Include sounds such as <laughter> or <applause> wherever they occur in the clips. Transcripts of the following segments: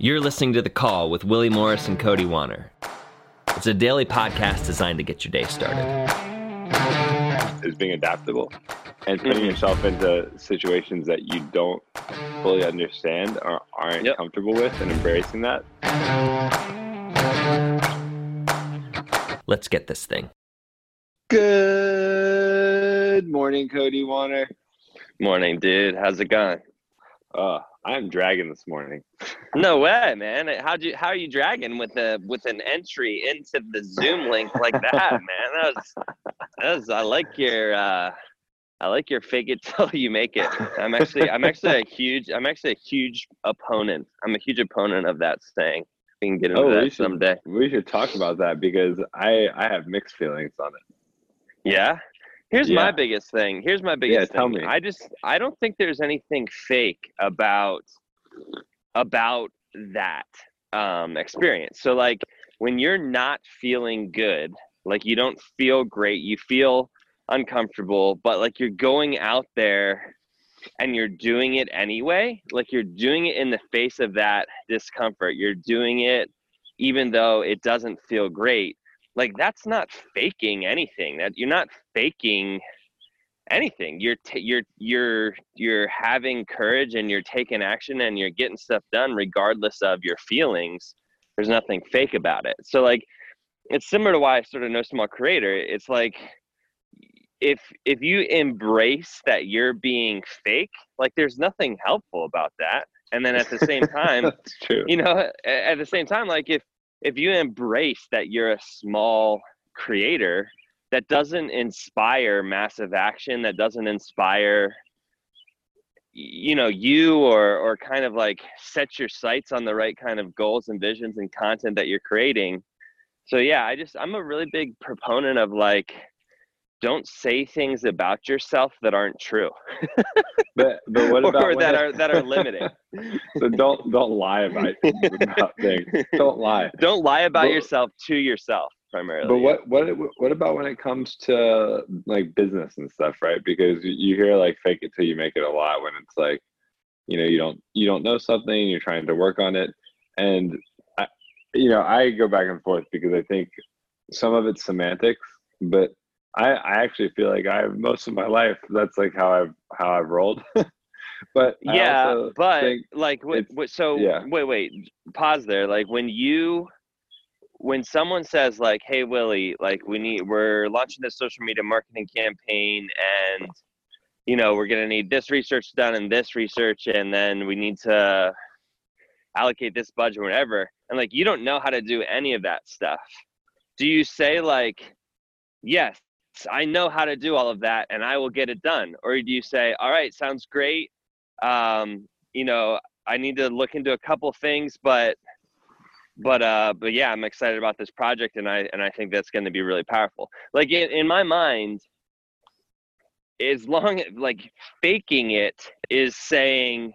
You're listening to The Call with Willie Morris and Cody Wanner. It's a daily podcast designed to get your day started. Is being adaptable and putting yourself into situations that you don't fully understand or aren't Yep. comfortable with and embracing that. Let's get this thing. Good morning, Cody Wanner. Morning, dude. How's it going? Uh, I'm dragging this morning. <laughs> No way, man. How'd you how are you dragging with a with an entry into the Zoom link like that, <laughs> man? That was, that was I like your uh I like your fake it till you make it. I'm actually I'm actually a huge I'm actually a huge opponent. I'm a huge opponent of that saying. We can get into Oh, we that should- someday. We should talk about that because I I have mixed feelings on it. Yeah. Here's my biggest thing. Here's my biggest yeah, tell thing. me. I just I don't think there's anything fake about about that um experience. So like when you're not feeling good, like you don't feel great, you feel uncomfortable, but like you're going out there and you're doing it anyway, like you're doing it in the face of that discomfort. You're doing it even though it doesn't feel great like that's not faking anything that you're not faking anything. You're t- you're you're you're having courage and you're taking action and you're getting stuff done regardless of your feelings. There's nothing fake about it. So like it's similar to why i started no small creator. It's like if if you embrace that you're being fake like there's nothing helpful about that. And then at the same <laughs> time true. you know a- at the same time like if if you embrace that you're a small creator that doesn't inspire massive action that doesn't inspire you know you or or kind of like set your sights on the right kind of goals and visions and content that you're creating. So yeah i just i'm a really big proponent of like don't say things about yourself that aren't true But but <laughs> what about when that are that are limiting <laughs> so don't don't lie about about things. Don't lie. <laughs> don't lie about But- yourself to yourself primarily But what what what about when it comes to like business and stuff, right? Because you- you hear like fake it till you make it a lot when it's like, you know, you don't you don't know something, you're trying to work on it, and I, you know, I go back and forth because I think some of it's semantics, but I I actually feel like I most of my life that's like how I've how I've rolled. <laughs> but yeah but like what, what so yeah. wait wait pause there like when you when someone says like hey willie like we need we're launching this social media marketing campaign and you know we're going to need this research done and this research and then we need to allocate this budget or whatever and like you don't know how to do any of that stuff do you say like yes i know how to do all of that and i will get it done. Or do you say all right sounds great. Um you know i need to look into a couple things but but uh but yeah i'm excited about this project and i and i think that's going to be really powerful. Like in, in my mind as long like faking it is saying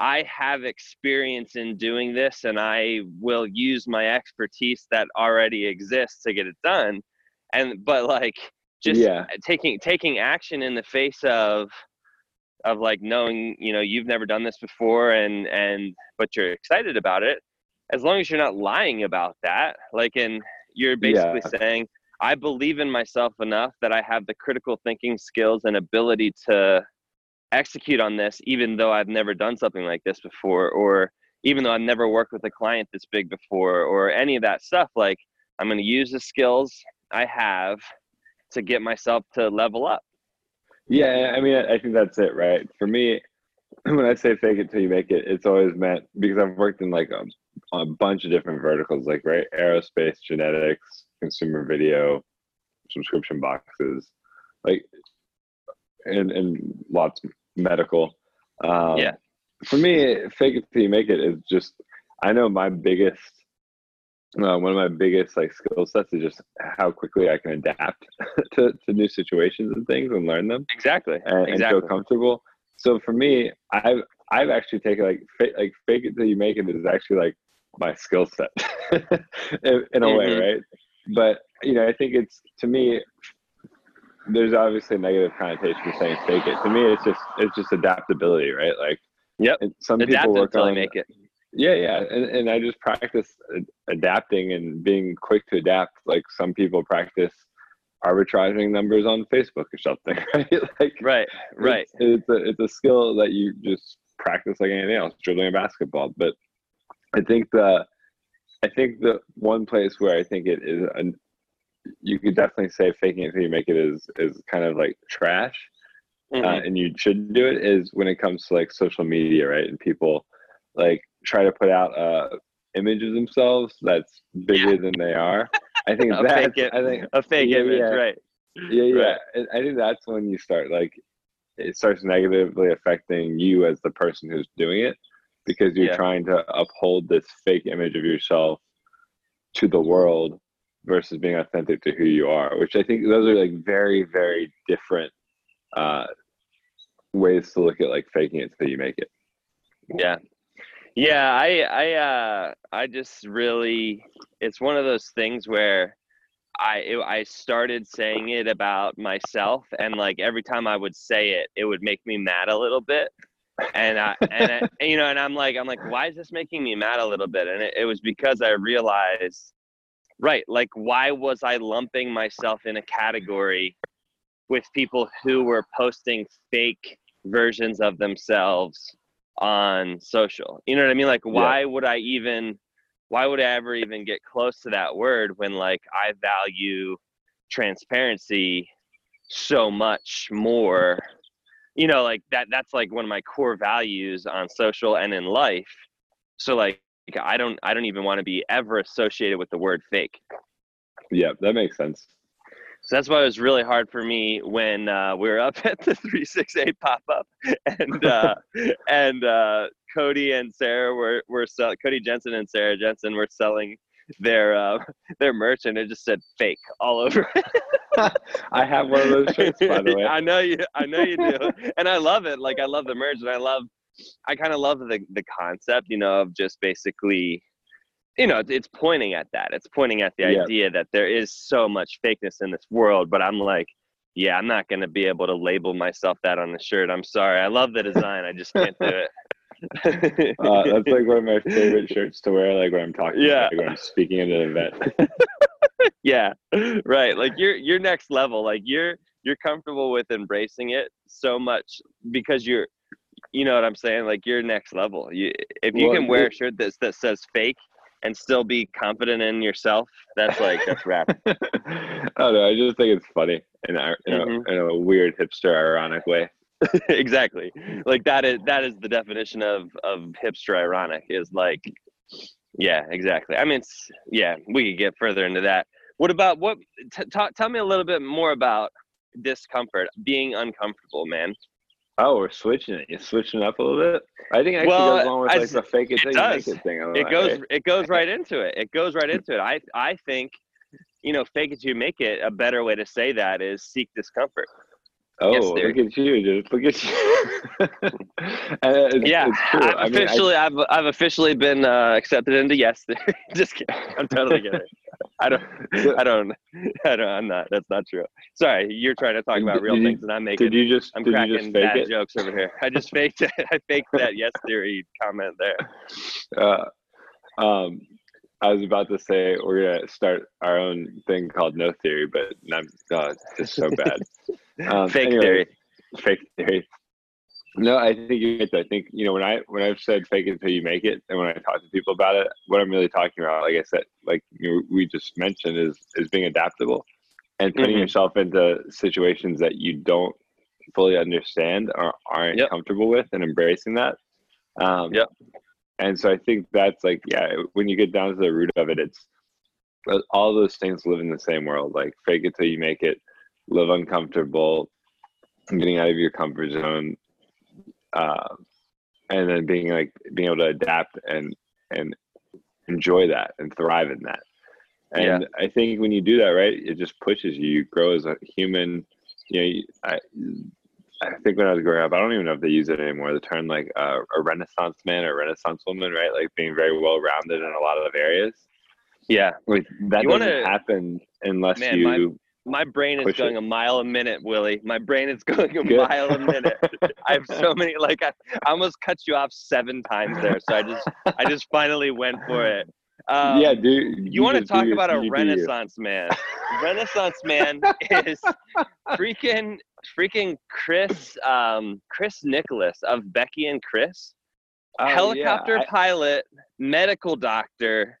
i have experience in doing this and i will use my expertise that already exists to get it done. And but like just Yeah. taking taking action in the face of of like knowing you know you've never done this before and and but you're excited about it as long as you're not lying about that like and you're basically Yeah. saying i believe in myself enough that i have the critical thinking skills and ability to execute on this even though i've never done something like this before or even though i've never worked with a client this big before or any of that stuff like i'm going to use the skills i have to get myself to level up Yeah, I mean, I think that's it, right? For me, <clears throat> when I say fake it till you make it, it's always meant because I've worked in like a, a bunch of different verticals, like right, aerospace, genetics, consumer video, subscription boxes, like, and and lots medical. Um, Yeah. For me, fake it till you make it is just. I know my biggest uh, one of my biggest like skill sets is just how quickly I can adapt <laughs> to, to new situations and things and learn them exactly and, and feel comfortable. So for me, I've I've actually taken like fa- like fake it till you make it is actually like my skill set <laughs> in, in a way, Mhm. right? But you know, I think it's to me. There's obviously a negative connotation for saying fake it. To me, it's just it's just adaptability, right? Like Yep. some people adapt work until on make it Yeah, yeah, and and I just practice adapting and being quick to adapt. Like some people practice arbitraging numbers on Facebook or something, <laughs> right? like right, right. It's, it's a it's a skill that you just practice like anything else, dribbling a basketball. But I think the I think the one place where I think it is an you could definitely say faking it until you make it is is kind of like trash, uh, mm-hmm. uh, and you should do it is when it comes to like social media, right? And people like try to put out uh image of themselves that's bigger yeah. than they are. I <laughs> think that's I think a fake yeah, image, yeah. right? Yeah, yeah. Right. I think that's when you start like it starts negatively affecting you as the person who's doing it because you're yeah. trying to uphold this fake image of yourself to the world versus being authentic to who you are which i think those are like very very different uh ways to look at like faking it until you make it yeah yeah i i uh i just really it's one of those things where I it, I started saying it about myself, and like every time I would say it, it would make me mad a little bit. And I and I, <laughs> you know, and I'm like, I'm like, why is this making me mad a little bit? And it, it was because I realized, right, like why was I lumping myself in a category with people who were posting fake versions of themselves on social? You know what I mean? Like, why yeah. would I even why would I ever even get close to that word when like I value transparency so much more you know like that that's like one of my core values on social and in life so like i don't i don't even want to be ever associated with the word fake yeah that makes sense so that's why it was really hard for me when uh, we were up <laughs> at the 368 pop up and uh, <laughs> and uh, Cody and Sarah were were selling Cody Jensen and Sarah Jensen were selling their uh, <laughs> their merch and it just said fake all over. I have one of those shirts by the way. I know you I know you do. and I love it. Like I love the merch and I love I kind of love the the concept, you know, of just basically you know, it's pointing at that. It's pointing at the yeah. idea that there is so much fakeness in this world, but I'm like yeah, I'm not going to be able to label myself that on the shirt. I'm sorry. I love the design. I just can't do it <laughs> uh, that's like one of my favorite shirts to wear, like when I'm talking, yeah, like when I'm speaking at an event. <laughs> yeah, right. Like you're you're next level. Like you're you're comfortable with embracing it so much because you're, you know what I'm saying. Like you're next level. You if you well, can wear a shirt that that says fake and still be confident in yourself, that's like that's <laughs> rap. I don't know. I just think it's funny in a, in, mm-hmm. a, in a weird hipster ironic way. <laughs> exactly. Like that is that is the definition of of hipster ironic is like yeah, exactly. I mean it's yeah, we could get further into that. What about what t- t- tell me a little bit more about discomfort, being uncomfortable, man. Oh, we're switching it. You're switching up a little bit. I think actually well, goes along with I, like the fake it, it does. It thing. It goes. Right? It goes right into it. It goes right into it. I I think, you know, fake it till you make it. A better way to say that is seek discomfort. Oh, yes, look at you, dude! Look at you. <laughs> it's, yeah, it's I've I officially, I, have I've officially been uh, accepted into yes. Theory. <laughs> Just kidding. I'm totally kidding. I don't, I don't, I don't. I'm not. That's not true. Sorry, you're trying to talk about real things, and I'm making. Did you just? I'm cracking just bad it? jokes over here. I just faked it. <laughs> I faked that yes theory comment there. Uh, um, I was about to say we're gonna start our own thing called No Theory, but I'm oh, just so bad. Um, <laughs> fake anyway, theory. Fake theory. No, I think you're right. I think you know when I when I've said fake it until you make it, and when I talk to people about it, what I'm really talking about, like I said, like you know, we just mentioned, is is being adaptable and putting mm-hmm. yourself into situations that you don't fully understand or aren't yep. comfortable with, and embracing that. Um, yep and so I think that's like, yeah, when you get down to the root of it, it's uh, all those things live in the same world. Like fake it till you make it, live uncomfortable, getting out of your comfort zone, uh, and then being like being able to adapt and and enjoy that and thrive in that. And yeah. I think when you do that, right, it just pushes you. You grow as a human. You know, I, I think when I was growing up, I don't even know if they use it anymore. The term like uh, a Renaissance man or Renaissance woman, right? Like being very well rounded in a lot of the areas. Yeah, like that you doesn't wanna, happen unless man, you my brain is Push going it. a mile a minute, Willie. My brain is <laughs> going a Good. mile a minute. I have so many like I, I almost cut you off seven times there. So I just I just finally went for it. Um, yeah, dude. you, want to talk your- about a you you. renaissance man <laughs> renaissance man is freaking freaking chris um chris nicholas of becki and chris Oh, yeah, helicopter I- pilot medical doctor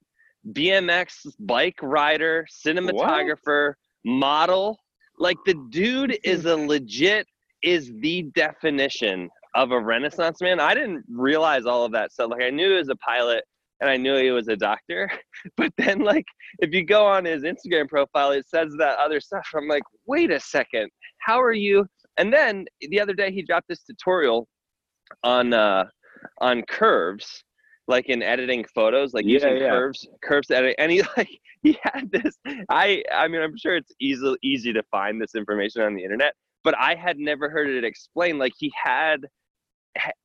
bmx bike rider cinematographer model like the dude is a legit is the definition of a renaissance man. I didn't realize all of that stuff. Like i knew he was a pilot and i knew he was a doctor <laughs> but then like if you go on his instagram profile it says that other stuff. I'm like wait a second. How are you and then the other day he dropped this tutorial on uh on curves like in editing photos like Yeah, using yeah. curves curves to edit and he <laughs> like he had this i i mean i'm sure it's easy easy to find this information on the internet but i had never heard it explained like he had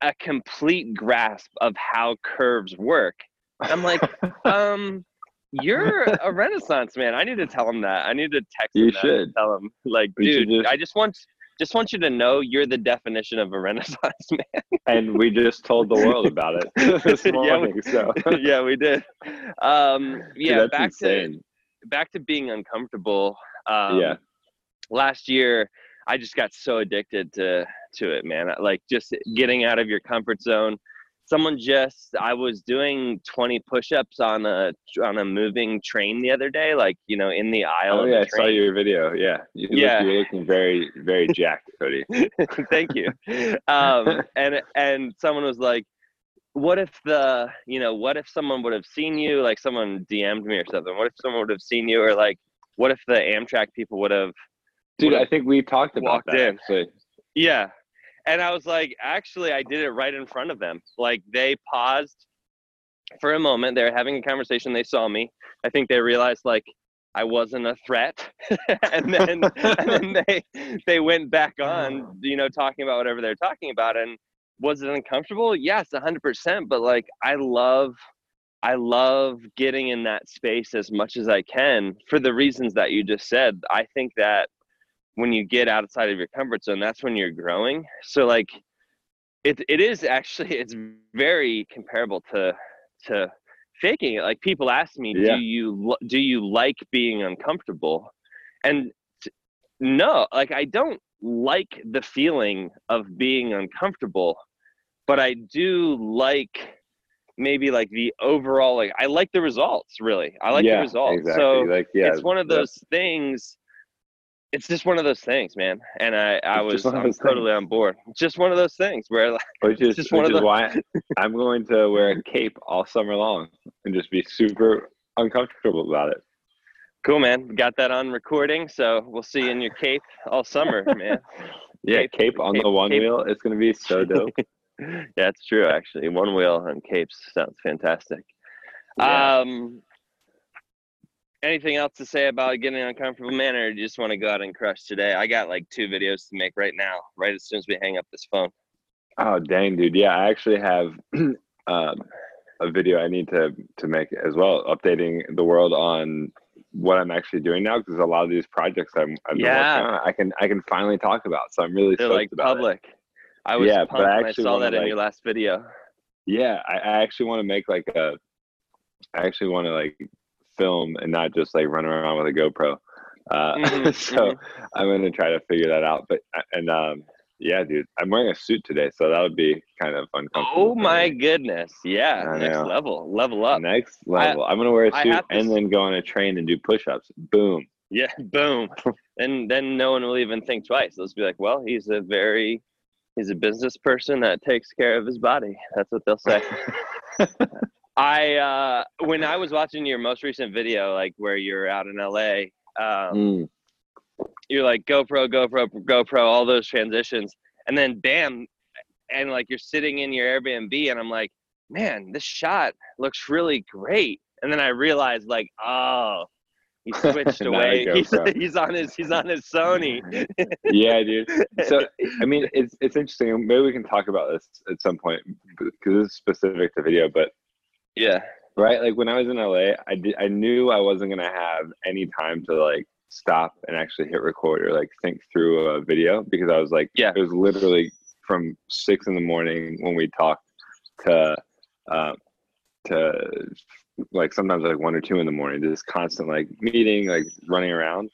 a complete grasp of how curves work i'm like <laughs> um you're a <laughs> renaissance man i need to tell him that i need to text him You should. tell him like We dude just- i just want just want you to know you're the definition of a renaissance <laughs> man and we just told the world about it <laughs> this Yeah, we- <laughs> so yeah we did um yeah that's back insane. to back to being uncomfortable um Yeah. last year i just got so addicted to to it man like just getting out of your comfort zone someone just i was doing 20 push-ups on a on a moving train the other day like you know in the aisle Oh yeah, I saw your video. Yeah, you look- Yeah. you're looking very, very <laughs> jacked, Cody. <laughs> thank you um and and someone was like what if the you know what if someone would have seen you like someone dm'd me or something what if someone would have seen you or like what if the amtrak people would have Dude, I think we talked about that. in. Actually. yeah and i was like actually i did it right in front of them. Like they paused for a moment they were having a conversation they saw me. I think they realized like i wasn't a threat. <laughs> And then and then <laughs> they they went back on oh. you know talking about whatever they're talking about and was it uncomfortable? Yes 100% but like i love i love getting in that space as much as i can for the reasons that you just said. I think that when you get outside of your comfort zone that's when you're growing. So like it, it is actually <laughs> it's very comparable to to faking it. Like people ask me Yeah. do you do you like being uncomfortable? And no like i don't like the feeling of being uncomfortable but i do like maybe like the overall like i like the results really. I like yeah, the results Exactly. so like yeah, it's one of those things it's just one of those things man and i i was just one of I'm those totally on board just one of those things where like <laughs> Which is, just which one of is the- why <laughs> I'm going to wear a cape all summer long and just be super uncomfortable about it. cool man got that on recording so we'll see you in your cape all summer <laughs> man Yeah, Cape- cape, on cape- the one cape. wheel. It's gonna be so dope. yeah it's true actually one wheel on capes sounds fantastic Yeah. um anything else to say about getting uncomfortable man or do you just want to go out and crush today i got like two videos to make right now right as soon as we hang up this phone oh dang, dude. Yeah, I actually have <clears throat> um, a video I need to to make as well, updating the world on what I'm actually doing now because a lot of these projects I'm I've Yeah. working on, I can I can finally talk about. So I'm really they're like about it. public i was Yeah, but I when i actually saw that in your last video Yeah, I, I actually want to make like a. I actually want to like film and not just like run around with a GoPro. Uh, Mhm, <laughs> so I'm gonna try to figure that out. But and um, yeah, dude, I'm wearing a suit today, so that would be kind of uncomfortable. Oh my goodness. Yeah. I Next know. level. Level up. Next level. I, am gonna wear a suit have to and then go on a train and do push-ups. Boom. Yeah. <laughs> Boom. and then no one will even think twice. They'll just be like, well, he's a very he's a business person that takes care of his body. That's what they'll say. <laughs> I uh when I was watching your most recent video, like where you're out in LA, um, Mm. you're like GoPro, GoPro, GoPro, all those transitions, and then bam, and like you're sitting in your Airbnb, and I'm like, man, this shot looks really great. And then I realized, like, oh, he <laughs> switched away. He's, he's on his he's on his Sony. <laughs> yeah, dude. So I mean, <laughs> it's it's interesting. Maybe we can talk about this at some point because this is specific to video, but yeah, right like when i was in la i did i knew i wasn't going to have any time to like stop and actually hit record or like think through a video because I was like, Yeah. it was literally from six in the morning when we talked to, um, to like sometimes like one or two in the morning, just constant like meeting, like running around.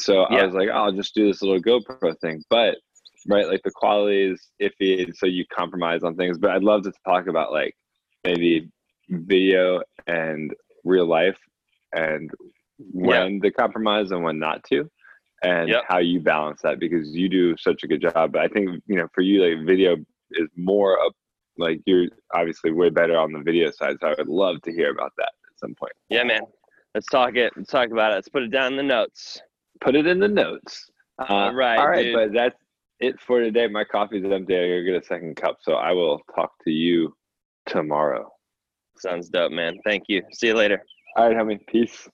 So I was like, oh, I'll just do this little GoPro thing. But right, like the quality is iffy, and so you compromise on things. But I'd love to talk about like maybe video and real life and when to compromise and when not to and Yep. how you balance that because you do such a good job but i think you know for you like video is more up like you're obviously way better on the video side so i would love to hear about that at some point Yeah, man. Let's talk it. Let's talk about it. Let's put it down in the notes. put it in the notes uh, All right, all right dude. but that's it for today my coffee's empty i gotta get a second cup so i will talk to you tomorrow Sounds dope, man. Thank you. See you later. all right homie peace